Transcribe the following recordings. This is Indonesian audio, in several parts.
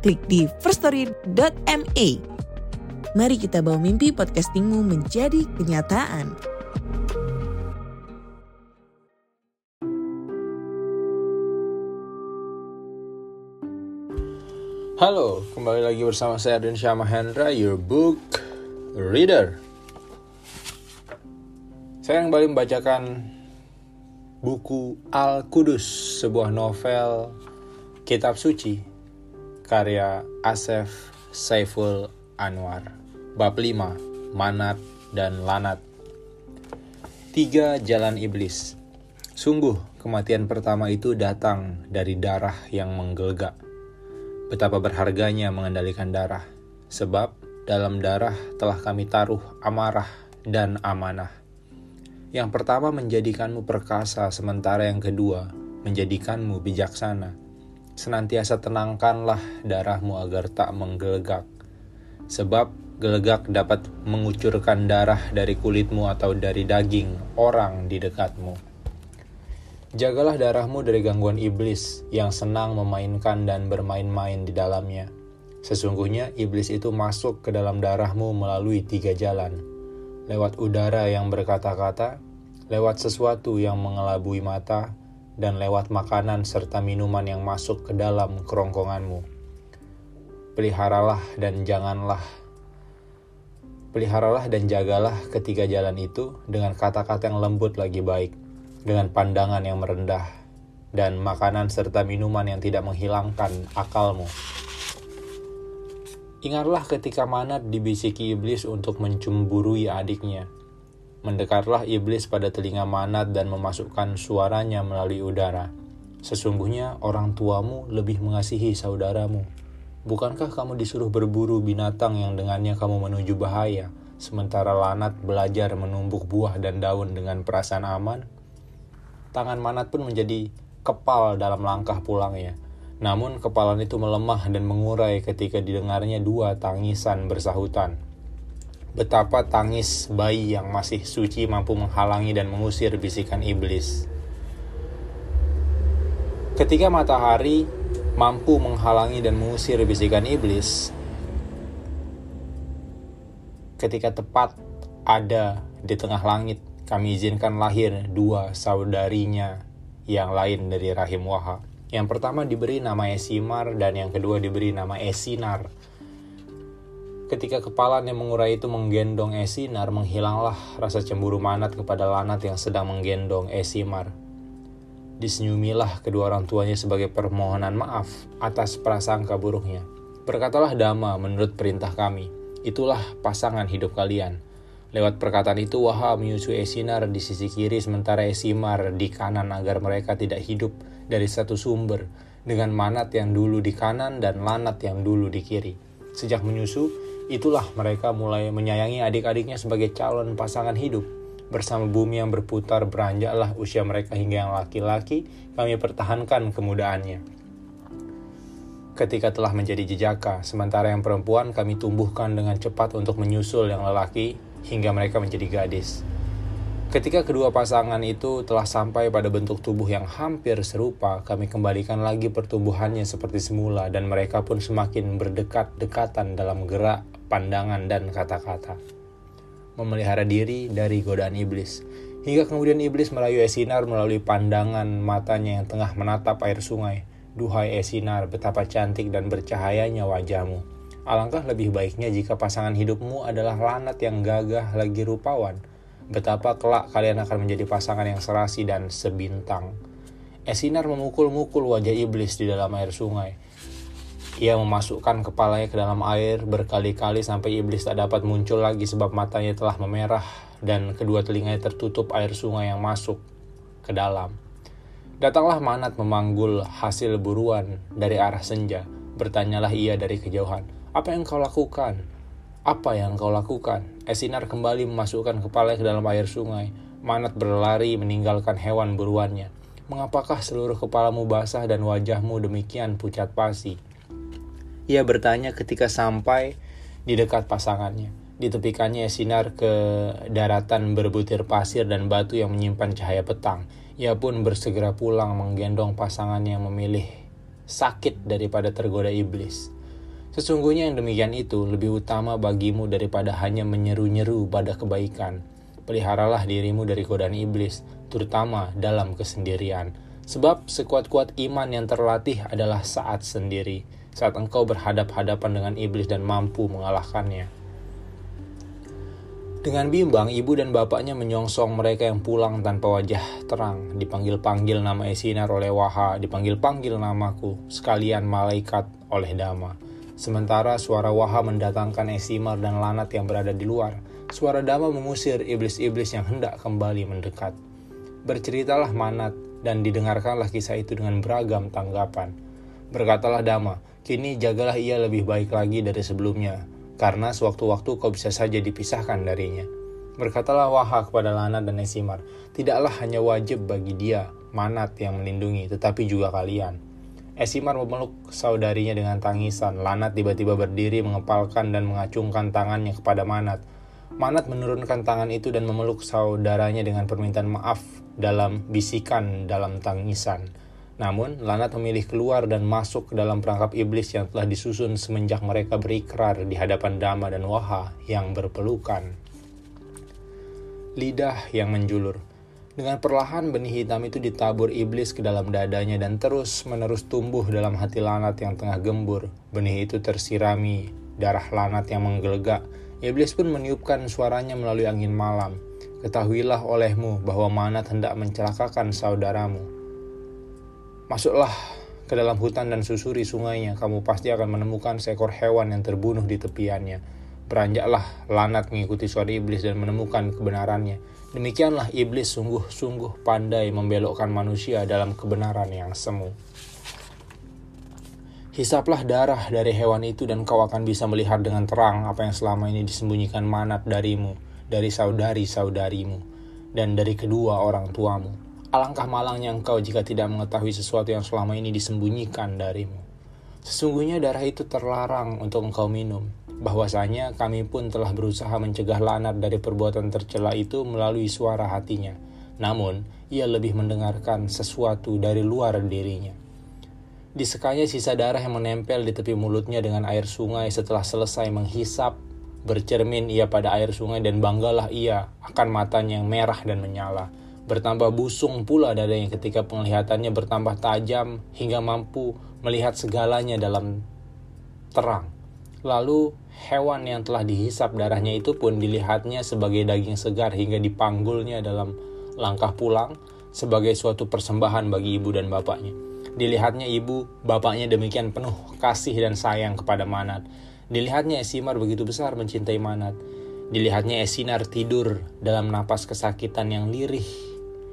klik di firststory.me. Mari kita bawa mimpi podcastingmu menjadi kenyataan. Halo, kembali lagi bersama saya Arden Syah Mahendra, your book reader. Saya kembali membacakan buku Al-Qudus, sebuah novel kitab suci karya Asef Saiful Anwar. Bab 5, Manat dan Lanat. Tiga jalan iblis. Sungguh, kematian pertama itu datang dari darah yang menggelegak Betapa berharganya mengendalikan darah, sebab dalam darah telah kami taruh amarah dan amanah. Yang pertama menjadikanmu perkasa, sementara yang kedua menjadikanmu bijaksana. Senantiasa tenangkanlah darahmu agar tak menggelegak, sebab gelegak dapat mengucurkan darah dari kulitmu atau dari daging orang di dekatmu. Jagalah darahmu dari gangguan iblis yang senang memainkan dan bermain-main di dalamnya. Sesungguhnya iblis itu masuk ke dalam darahmu melalui tiga jalan. Lewat udara yang berkata-kata, lewat sesuatu yang mengelabui mata, dan lewat makanan serta minuman yang masuk ke dalam kerongkonganmu. Peliharalah dan janganlah Peliharalah dan jagalah ketiga jalan itu dengan kata-kata yang lembut lagi baik dengan pandangan yang merendah dan makanan serta minuman yang tidak menghilangkan akalmu. Ingatlah ketika Manat dibisiki iblis untuk mencemburui adiknya. Mendekatlah iblis pada telinga Manat dan memasukkan suaranya melalui udara. Sesungguhnya orang tuamu lebih mengasihi saudaramu. Bukankah kamu disuruh berburu binatang yang dengannya kamu menuju bahaya, sementara Lanat belajar menumbuk buah dan daun dengan perasaan aman? tangan Manat pun menjadi kepal dalam langkah pulangnya. Namun kepalan itu melemah dan mengurai ketika didengarnya dua tangisan bersahutan. Betapa tangis bayi yang masih suci mampu menghalangi dan mengusir bisikan iblis. Ketika matahari mampu menghalangi dan mengusir bisikan iblis, ketika tepat ada di tengah langit kami izinkan lahir dua saudarinya yang lain dari rahim Waha. Yang pertama diberi nama Esimar dan yang kedua diberi nama Esinar. Ketika kepalanya mengurai itu menggendong Esinar, menghilanglah rasa cemburu Manat kepada Lanat yang sedang menggendong Esimar. Disenyumilah kedua orang tuanya sebagai permohonan maaf atas prasangka buruknya. Berkatalah Dama menurut perintah kami, itulah pasangan hidup kalian Lewat perkataan itu, Waha menyusui Esinar di sisi kiri sementara Esimar di kanan agar mereka tidak hidup dari satu sumber dengan Manat yang dulu di kanan dan Lanat yang dulu di kiri. Sejak menyusu, itulah mereka mulai menyayangi adik-adiknya sebagai calon pasangan hidup. Bersama bumi yang berputar beranjaklah usia mereka hingga yang laki-laki, kami pertahankan kemudaannya. Ketika telah menjadi jejaka, sementara yang perempuan kami tumbuhkan dengan cepat untuk menyusul yang lelaki hingga mereka menjadi gadis. Ketika kedua pasangan itu telah sampai pada bentuk tubuh yang hampir serupa, kami kembalikan lagi pertumbuhannya seperti semula dan mereka pun semakin berdekat-dekatan dalam gerak, pandangan, dan kata-kata. Memelihara diri dari godaan iblis. Hingga kemudian iblis merayu Esinar melalui pandangan matanya yang tengah menatap air sungai. Duhai Esinar, betapa cantik dan bercahayanya wajahmu. Alangkah lebih baiknya jika pasangan hidupmu adalah lanat yang gagah lagi rupawan. Betapa kelak kalian akan menjadi pasangan yang serasi dan sebintang. Esinar memukul-mukul wajah iblis di dalam air sungai. Ia memasukkan kepalanya ke dalam air berkali-kali sampai iblis tak dapat muncul lagi sebab matanya telah memerah dan kedua telinganya tertutup air sungai yang masuk ke dalam. Datanglah Manat memanggul hasil buruan dari arah senja Bertanyalah ia dari kejauhan, apa yang kau lakukan? Apa yang kau lakukan? Esinar kembali memasukkan kepala ke dalam air sungai. Manat berlari meninggalkan hewan buruannya. Mengapakah seluruh kepalamu basah dan wajahmu demikian pucat pasi? Ia bertanya ketika sampai di dekat pasangannya. Ditepikannya sinar ke daratan berbutir pasir dan batu yang menyimpan cahaya petang. Ia pun bersegera pulang menggendong pasangannya yang memilih sakit daripada tergoda iblis. Sesungguhnya yang demikian itu lebih utama bagimu daripada hanya menyeru-nyeru pada kebaikan. Peliharalah dirimu dari godaan iblis, terutama dalam kesendirian. Sebab sekuat-kuat iman yang terlatih adalah saat sendiri, saat engkau berhadap-hadapan dengan iblis dan mampu mengalahkannya. Dengan bimbang, ibu dan bapaknya menyongsong mereka yang pulang tanpa wajah terang. Dipanggil-panggil nama Esinar oleh Waha, dipanggil-panggil namaku, sekalian malaikat oleh Dama. Sementara suara Waha mendatangkan Esimar dan Lanat yang berada di luar. Suara Dama mengusir iblis-iblis yang hendak kembali mendekat. Berceritalah Manat dan didengarkanlah kisah itu dengan beragam tanggapan. Berkatalah Dama, kini jagalah ia lebih baik lagi dari sebelumnya, karena sewaktu-waktu kau bisa saja dipisahkan darinya. Berkatalah Waha kepada Lanat dan Esimar, tidaklah hanya wajib bagi dia, Manat yang melindungi, tetapi juga kalian. Esimar memeluk saudarinya dengan tangisan. Lanat tiba-tiba berdiri mengepalkan dan mengacungkan tangannya kepada Manat. Manat menurunkan tangan itu dan memeluk saudaranya dengan permintaan maaf dalam bisikan dalam tangisan. Namun, Lanat memilih keluar dan masuk ke dalam perangkap iblis yang telah disusun semenjak mereka berikrar di hadapan Dama dan Waha yang berpelukan. Lidah yang menjulur. Dengan perlahan benih hitam itu ditabur iblis ke dalam dadanya dan terus menerus tumbuh dalam hati Lanat yang tengah gembur. Benih itu tersirami darah Lanat yang menggelegak Iblis pun meniupkan suaranya melalui angin malam. Ketahuilah olehmu bahwa Manat hendak mencelakakan saudaramu. Masuklah ke dalam hutan dan susuri sungainya, kamu pasti akan menemukan seekor hewan yang terbunuh di tepiannya. Beranjaklah lanat mengikuti suara iblis dan menemukan kebenarannya. Demikianlah iblis sungguh-sungguh pandai membelokkan manusia dalam kebenaran yang semu. Hisaplah darah dari hewan itu dan kau akan bisa melihat dengan terang apa yang selama ini disembunyikan manat darimu, dari saudari-saudarimu, dan dari kedua orang tuamu. Alangkah malangnya engkau jika tidak mengetahui sesuatu yang selama ini disembunyikan darimu. Sesungguhnya darah itu terlarang untuk engkau minum. Bahwasanya kami pun telah berusaha mencegah lanat dari perbuatan tercela itu melalui suara hatinya. Namun, ia lebih mendengarkan sesuatu dari luar dirinya. Disekanya sisa darah yang menempel di tepi mulutnya dengan air sungai setelah selesai menghisap. Bercermin ia pada air sungai dan banggalah ia akan matanya yang merah dan menyala. Bertambah busung pula dadanya ketika penglihatannya bertambah tajam hingga mampu melihat segalanya dalam terang. Lalu hewan yang telah dihisap darahnya itu pun dilihatnya sebagai daging segar hingga dipanggulnya dalam langkah pulang sebagai suatu persembahan bagi ibu dan bapaknya. Dilihatnya ibu, bapaknya demikian penuh kasih dan sayang kepada Manat. Dilihatnya Esimar begitu besar mencintai Manat. Dilihatnya Esinar tidur dalam napas kesakitan yang lirih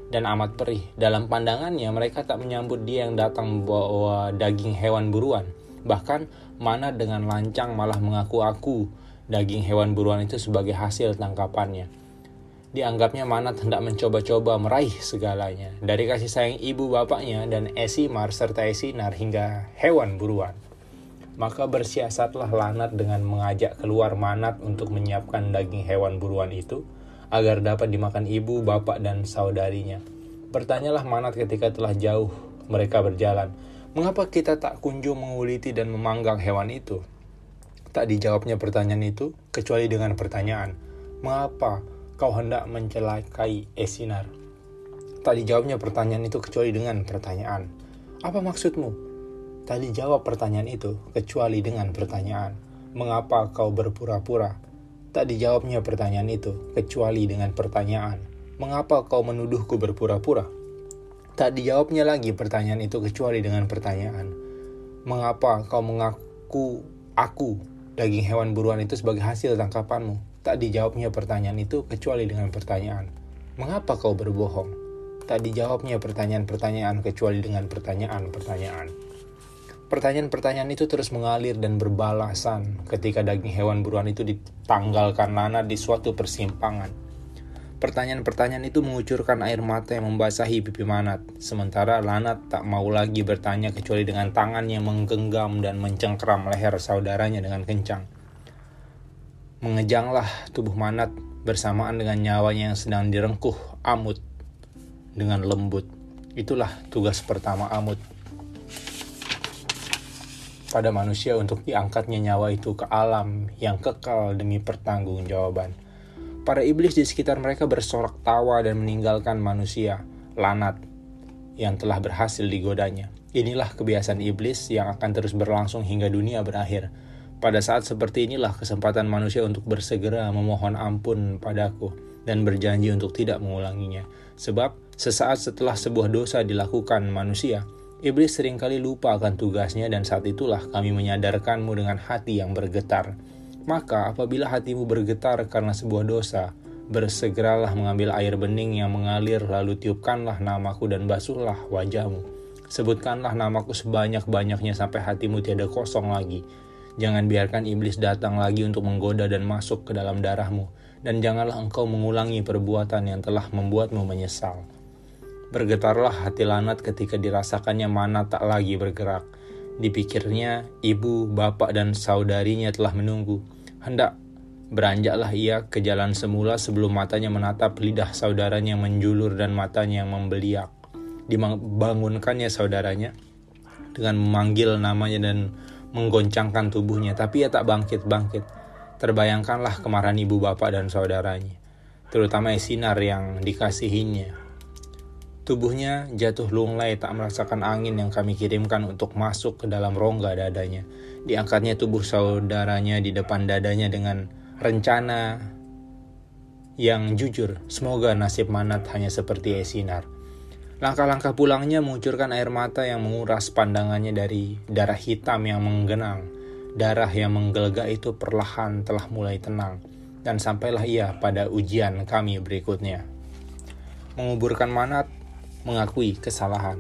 dan amat perih. Dalam pandangannya mereka tak menyambut dia yang datang membawa daging hewan buruan. Bahkan Manat dengan lancang malah mengaku-aku daging hewan buruan itu sebagai hasil tangkapannya. Dianggapnya Manat hendak mencoba-coba meraih segalanya. Dari kasih sayang ibu bapaknya dan Esimar serta Esinar hingga hewan buruan. Maka bersiasatlah Lanat dengan mengajak keluar Manat untuk menyiapkan daging hewan buruan itu agar dapat dimakan ibu, bapak, dan saudarinya. Bertanyalah Manat ketika telah jauh mereka berjalan. Mengapa kita tak kunjung menguliti dan memanggang hewan itu? Tak dijawabnya pertanyaan itu, kecuali dengan pertanyaan. Mengapa kau hendak mencelakai Esinar? Tak dijawabnya pertanyaan itu kecuali dengan pertanyaan. Apa maksudmu? Tak dijawab pertanyaan itu kecuali dengan pertanyaan. Mengapa kau berpura-pura? Tak dijawabnya pertanyaan itu kecuali dengan pertanyaan. Mengapa kau menuduhku berpura-pura? Tak dijawabnya lagi pertanyaan itu kecuali dengan pertanyaan. Mengapa kau mengaku aku daging hewan buruan itu sebagai hasil tangkapanmu? Tak dijawabnya pertanyaan itu kecuali dengan pertanyaan, "Mengapa kau berbohong?" Tak dijawabnya pertanyaan-pertanyaan kecuali dengan pertanyaan-pertanyaan. Pertanyaan-pertanyaan itu terus mengalir dan berbalasan ketika daging hewan buruan itu ditanggalkan Lana di suatu persimpangan. Pertanyaan-pertanyaan itu mengucurkan air mata yang membasahi pipi Manat, sementara Lanat tak mau lagi bertanya kecuali dengan tangannya menggenggam dan mencengkram leher saudaranya dengan kencang. Mengejanglah tubuh Manat bersamaan dengan nyawanya yang sedang direngkuh Amut dengan lembut. Itulah tugas pertama Amut pada manusia untuk diangkatnya nyawa itu ke alam yang kekal demi pertanggungjawaban. Para iblis di sekitar mereka bersorak tawa dan meninggalkan manusia, lanat, yang telah berhasil digodanya. Inilah kebiasaan iblis yang akan terus berlangsung hingga dunia berakhir. Pada saat seperti inilah kesempatan manusia untuk bersegera memohon ampun padaku dan berjanji untuk tidak mengulanginya. Sebab sesaat setelah sebuah dosa dilakukan manusia, Iblis sering kali lupa akan tugasnya dan saat itulah kami menyadarkanmu dengan hati yang bergetar. Maka apabila hatimu bergetar karena sebuah dosa, bersegeralah mengambil air bening yang mengalir lalu tiupkanlah namaku dan basuhlah wajahmu. Sebutkanlah namaku sebanyak-banyaknya sampai hatimu tiada kosong lagi. Jangan biarkan iblis datang lagi untuk menggoda dan masuk ke dalam darahmu. Dan janganlah engkau mengulangi perbuatan yang telah membuatmu menyesal. Bergetarlah hati Lanat ketika dirasakannya mana tak lagi bergerak. Dipikirnya, ibu, bapak, dan saudarinya telah menunggu. Hendak beranjaklah ia ke jalan semula sebelum matanya menatap lidah saudaranya yang menjulur dan matanya yang membeliak. Dibangunkannya saudaranya dengan memanggil namanya dan menggoncangkan tubuhnya, tapi ia tak bangkit-bangkit. Terbayangkanlah kemarahan ibu bapak dan saudaranya, terutama Esinar yang dikasihinya Tubuhnya jatuh lunglai tak merasakan angin yang kami kirimkan untuk masuk ke dalam rongga dadanya. Diangkatnya tubuh saudaranya di depan dadanya dengan rencana yang jujur. Semoga nasib Manat hanya seperti Esinar. Langkah-langkah pulangnya mengucurkan air mata yang menguras pandangannya dari darah hitam yang menggenang. Darah yang menggelegak itu perlahan telah mulai tenang. Dan sampailah ia pada ujian kami berikutnya. Menguburkan Manat mengakui kesalahan.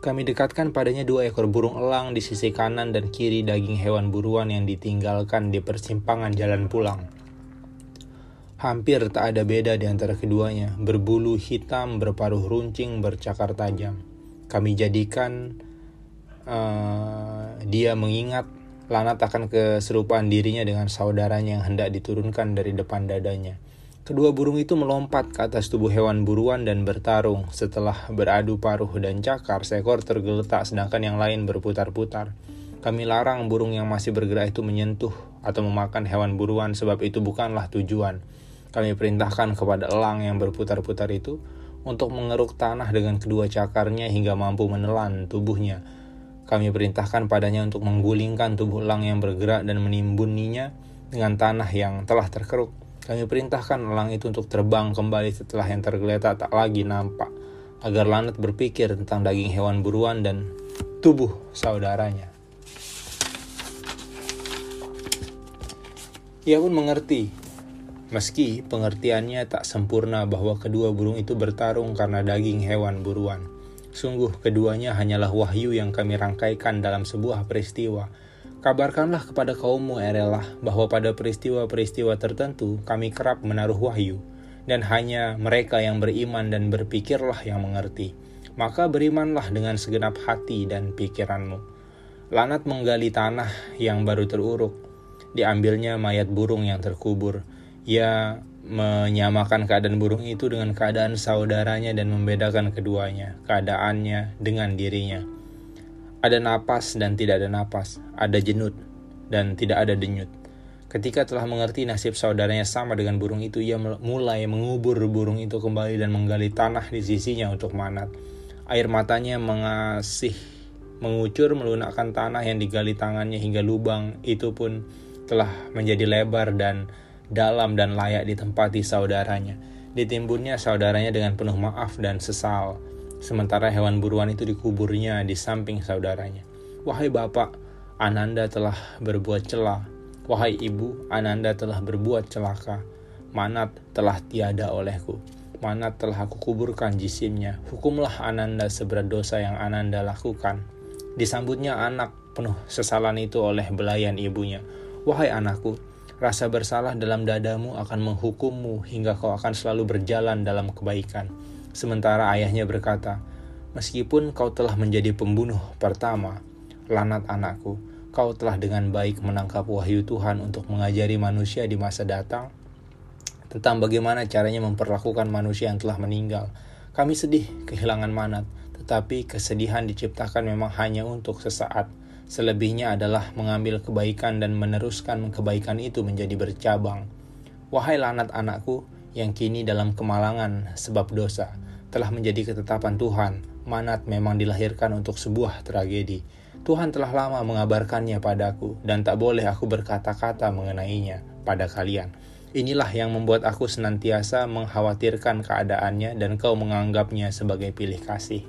Kami dekatkan padanya dua ekor burung elang di sisi kanan dan kiri daging hewan buruan yang ditinggalkan di persimpangan jalan pulang. Hampir tak ada beda di antara keduanya, berbulu hitam, berparuh runcing, bercakar tajam. Kami jadikan uh, dia mengingat Lanat akan keserupaan dirinya dengan saudaranya yang hendak diturunkan dari depan dadanya. Kedua burung itu melompat ke atas tubuh hewan buruan dan bertarung. Setelah beradu paruh dan cakar, seekor tergeletak sedangkan yang lain berputar-putar. Kami larang burung yang masih bergerak itu menyentuh atau memakan hewan buruan sebab itu bukanlah tujuan. Kami perintahkan kepada elang yang berputar-putar itu untuk mengeruk tanah dengan kedua cakarnya hingga mampu menelan tubuhnya. Kami perintahkan padanya untuk menggulingkan tubuh elang yang bergerak dan menimbuninya dengan tanah yang telah terkeruk. Kami perintahkan elang itu untuk terbang kembali setelah yang tergeletak tak lagi nampak, agar Lanat berpikir tentang daging hewan buruan dan tubuh saudaranya. Ia pun mengerti, meski pengertiannya tak sempurna bahwa kedua burung itu bertarung karena daging hewan buruan. Sungguh keduanya hanyalah wahyu yang kami rangkaikan dalam sebuah peristiwa Kabarkanlah kepada kaummu Erelah bahwa pada peristiwa-peristiwa tertentu kami kerap menaruh wahyu, dan hanya mereka yang beriman dan berpikirlah yang mengerti. Maka berimanlah dengan segenap hati dan pikiranmu. Lanat menggali tanah yang baru teruruk. Diambilnya mayat burung yang terkubur. Ia menyamakan keadaan burung itu dengan keadaan saudaranya dan membedakan keduanya, keadaannya dengan dirinya ada napas dan tidak ada napas, ada jenut dan tidak ada denyut. Ketika telah mengerti nasib saudaranya sama dengan burung itu, ia mulai mengubur burung itu kembali dan menggali tanah di sisinya untuk manat. Air matanya mengasih mengucur melunakkan tanah yang digali tangannya hingga lubang itu pun telah menjadi lebar dan dalam dan layak ditempati saudaranya. Ditimbunnya saudaranya dengan penuh maaf dan sesal. Sementara hewan buruan itu dikuburnya di samping saudaranya. Wahai bapak, Ananda telah berbuat celah. Wahai ibu, Ananda telah berbuat celaka. Manat telah tiada olehku. Manat telah aku kuburkan jisimnya. Hukumlah Ananda seberat dosa yang Ananda lakukan. Disambutnya anak penuh sesalan itu oleh belayan ibunya. Wahai anakku, rasa bersalah dalam dadamu akan menghukummu hingga kau akan selalu berjalan dalam kebaikan. Sementara ayahnya berkata, Meskipun kau telah menjadi pembunuh pertama, lanat anakku, kau telah dengan baik menangkap wahyu Tuhan untuk mengajari manusia di masa datang tentang bagaimana caranya memperlakukan manusia yang telah meninggal. Kami sedih kehilangan manat, tetapi kesedihan diciptakan memang hanya untuk sesaat. Selebihnya adalah mengambil kebaikan dan meneruskan kebaikan itu menjadi bercabang. Wahai lanat anakku, yang kini dalam kemalangan sebab dosa, telah menjadi ketetapan Tuhan. Manat memang dilahirkan untuk sebuah tragedi. Tuhan telah lama mengabarkannya padaku, dan tak boleh aku berkata-kata mengenainya pada kalian. Inilah yang membuat aku senantiasa mengkhawatirkan keadaannya dan kau menganggapnya sebagai pilih kasih.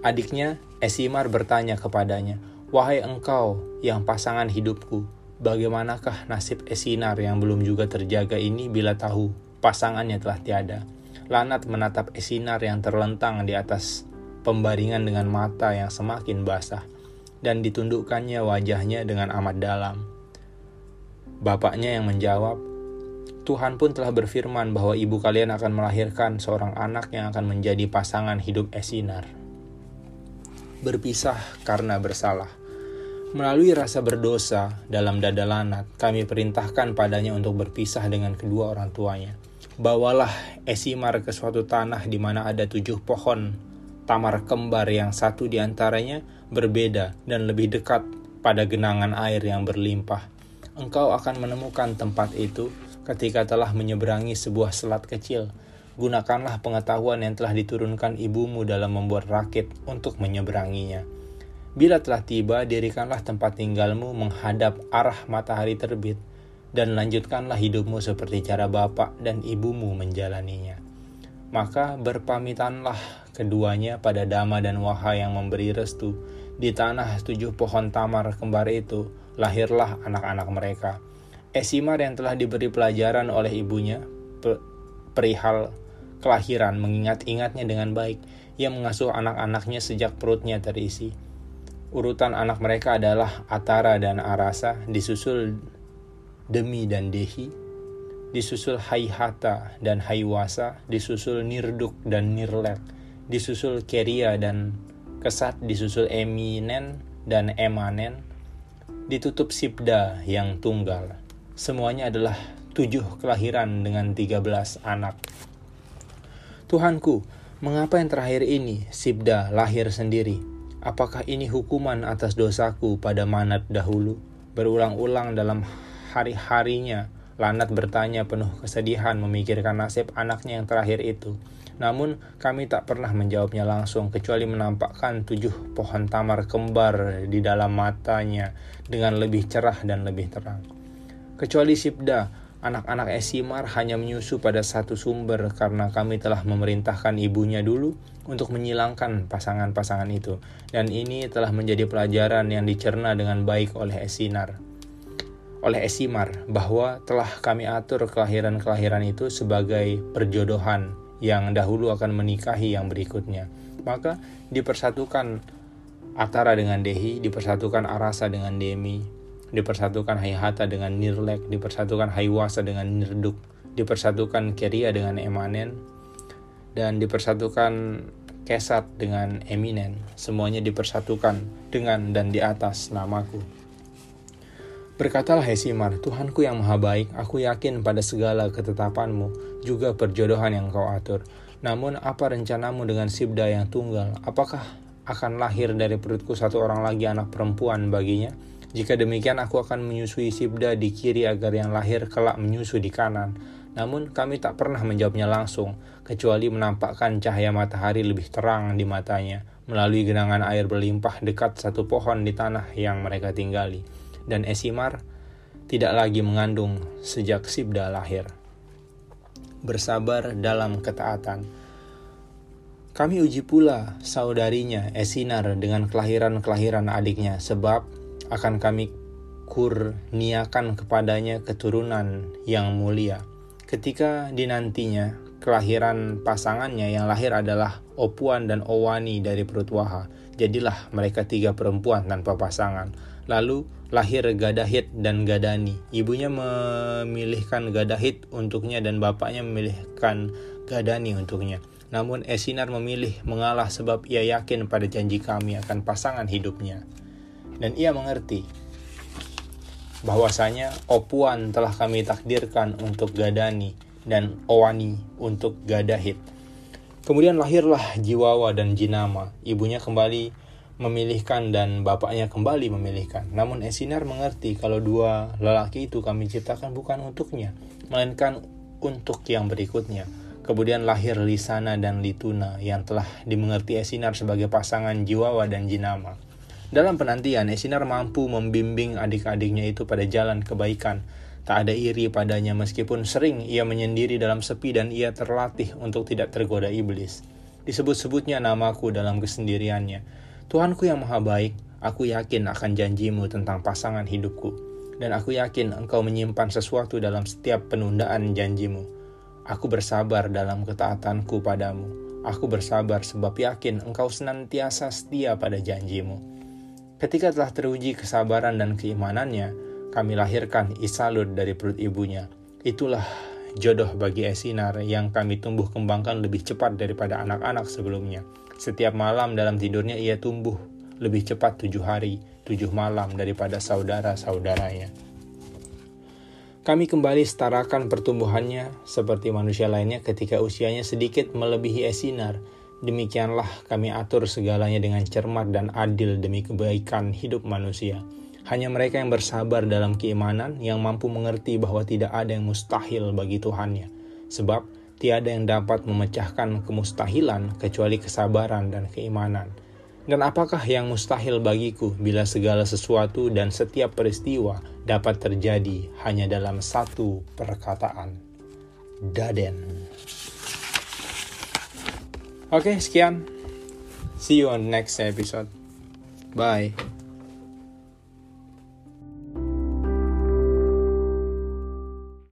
Adiknya, Esimar bertanya kepadanya, Wahai engkau yang pasangan hidupku, bagaimanakah nasib Esinar yang belum juga terjaga ini bila tahu pasangannya telah tiada? Lanat menatap Esinar yang terlentang di atas pembaringan dengan mata yang semakin basah, dan ditundukkannya wajahnya dengan amat dalam. Bapaknya yang menjawab, Tuhan pun telah berfirman bahwa ibu kalian akan melahirkan seorang anak yang akan menjadi pasangan hidup Esinar. Berpisah karena bersalah. Melalui rasa berdosa dalam dada Lanat, kami perintahkan padanya untuk berpisah dengan kedua orang tuanya. Bawalah Esimar ke suatu tanah di mana ada tujuh pohon tamar kembar yang satu di antaranya berbeda dan lebih dekat pada genangan air yang berlimpah. Engkau akan menemukan tempat itu ketika telah menyeberangi sebuah selat kecil. Gunakanlah pengetahuan yang telah diturunkan ibumu dalam membuat rakit untuk menyeberanginya. Bila telah tiba, dirikanlah tempat tinggalmu menghadap arah matahari terbit, dan lanjutkanlah hidupmu seperti cara bapak dan ibumu menjalaninya. Maka berpamitanlah keduanya pada Dama dan Waha yang memberi restu. Di tanah tujuh pohon tamar kembar itu, lahirlah anak-anak mereka Esimar yang telah diberi pelajaran oleh ibunya perihal kelahiran mengingat-ingatnya dengan baik. Ia mengasuh anak-anaknya sejak perutnya terisi. Urutan anak mereka adalah Atara dan Arasa, disusul Demi dan Dehi, disusul Haihata dan Haiwasa, disusul Nirduk dan Nirlek, disusul Keria dan Kesat, disusul Eminen dan Emanen, ditutup Sibda yang tunggal. Semuanya adalah tujuh kelahiran dengan tiga belas anak. Tuhanku, mengapa yang terakhir ini, Sibda, lahir sendiri? Apakah ini hukuman atas dosaku pada Manat dahulu? Berulang-ulang dalam hari-harinya, Lanat bertanya penuh kesedihan memikirkan nasib anaknya yang terakhir itu. Namun kami tak pernah menjawabnya langsung kecuali menampakkan tujuh pohon tamar kembar di dalam matanya dengan lebih cerah dan lebih terang. Kecuali Sibda, anak-anak Esimar hanya menyusu pada satu sumber karena kami telah memerintahkan ibunya dulu untuk menyilangkan pasangan-pasangan itu. Dan ini telah menjadi pelajaran yang dicerna dengan baik oleh Esinar oleh Esimar bahwa telah kami atur kelahiran-kelahiran itu sebagai perjodohan yang dahulu akan menikahi yang berikutnya. Maka dipersatukan Atara dengan Dehi, dipersatukan Arasa dengan Demi, dipersatukan Hayhata dengan Nirlek, dipersatukan Haywasa dengan Nirduk, dipersatukan Keria dengan Emanen, dan dipersatukan Kesat dengan Eminen. Semuanya dipersatukan dengan dan di atas namaku. Berkatalah Hesimar, Tuhanku yang maha baik, aku yakin pada segala ketetapanmu, juga perjodohan yang kau atur. Namun apa rencanamu dengan Sibda yang tunggal? Apakah akan lahir dari perutku satu orang lagi anak perempuan baginya? Jika demikian aku akan menyusui Sibda di kiri agar yang lahir kelak menyusu di kanan. Namun kami tak pernah menjawabnya langsung, kecuali menampakkan cahaya matahari lebih terang di matanya melalui genangan air berlimpah dekat satu pohon di tanah yang mereka tinggali. Dan Esimar tidak lagi mengandung sejak Sibda lahir. Bersabar dalam ketaatan. Kami uji pula saudarinya Esinar dengan kelahiran-kelahiran adiknya sebab akan kami kurniakan kepadanya keturunan yang mulia. Ketika dinantinya, kelahiran pasangannya yang lahir adalah Opuan dan Owani dari perut Waha. Jadilah mereka tiga perempuan tanpa pasangan. Lalu lahir Gadahit dan Gadani. Ibunya memilihkan Gadahit untuknya dan bapaknya memilihkan Gadani untuknya. Namun Esinar memilih mengalah sebab ia yakin pada janji kami akan pasangan hidupnya. Dan ia mengerti bahwasanya Opuan telah kami takdirkan untuk Gadani dan Owani untuk Gadahit. Kemudian lahirlah Jiwawa dan Jinama. Ibunya kembali memilihkan dan bapaknya kembali memilihkan. Namun Esinar mengerti kalau dua lelaki itu kami ciptakan bukan untuknya, melainkan untuk yang berikutnya. Kemudian lahir Lisana dan Lituna yang telah dimengerti Esinar sebagai pasangan Jiwawa dan Jinama. Dalam penantian, Esinar mampu membimbing adik-adiknya itu pada jalan kebaikan. Tak ada iri padanya meskipun sering ia menyendiri dalam sepi dan ia terlatih untuk tidak tergoda iblis. Disebut-sebutnya namaku dalam kesendiriannya Tuhanku yang maha baik, aku yakin akan janjimu tentang pasangan hidupku, dan aku yakin engkau menyimpan sesuatu dalam setiap penundaan janjimu. Aku bersabar dalam ketaatanku padamu. Aku bersabar sebab yakin engkau senantiasa setia pada janjimu. Ketika telah teruji kesabaran dan keimanannya, kami lahirkan Isalud dari perut ibunya. Itulah jodoh bagi Esinar yang kami tumbuh kembangkan lebih cepat daripada anak-anak sebelumnya. Setiap malam dalam tidurnya ia tumbuh lebih cepat tujuh hari, tujuh malam daripada saudara-saudaranya. Kami kembali setarakan pertumbuhannya seperti manusia lainnya ketika usianya sedikit melebihi Esinar. Demikianlah kami atur segalanya dengan cermat dan adil demi kebaikan hidup manusia. Hanya mereka yang bersabar dalam keimanan yang mampu mengerti bahwa tidak ada yang mustahil bagi Tuhannya. Sebab tiada yang dapat memecahkan kemustahilan kecuali kesabaran dan keimanan. Dan apakah yang mustahil bagiku bila segala sesuatu dan setiap peristiwa dapat terjadi hanya dalam satu perkataan? Daden. Oke, sekian. See you on next episode. Bye.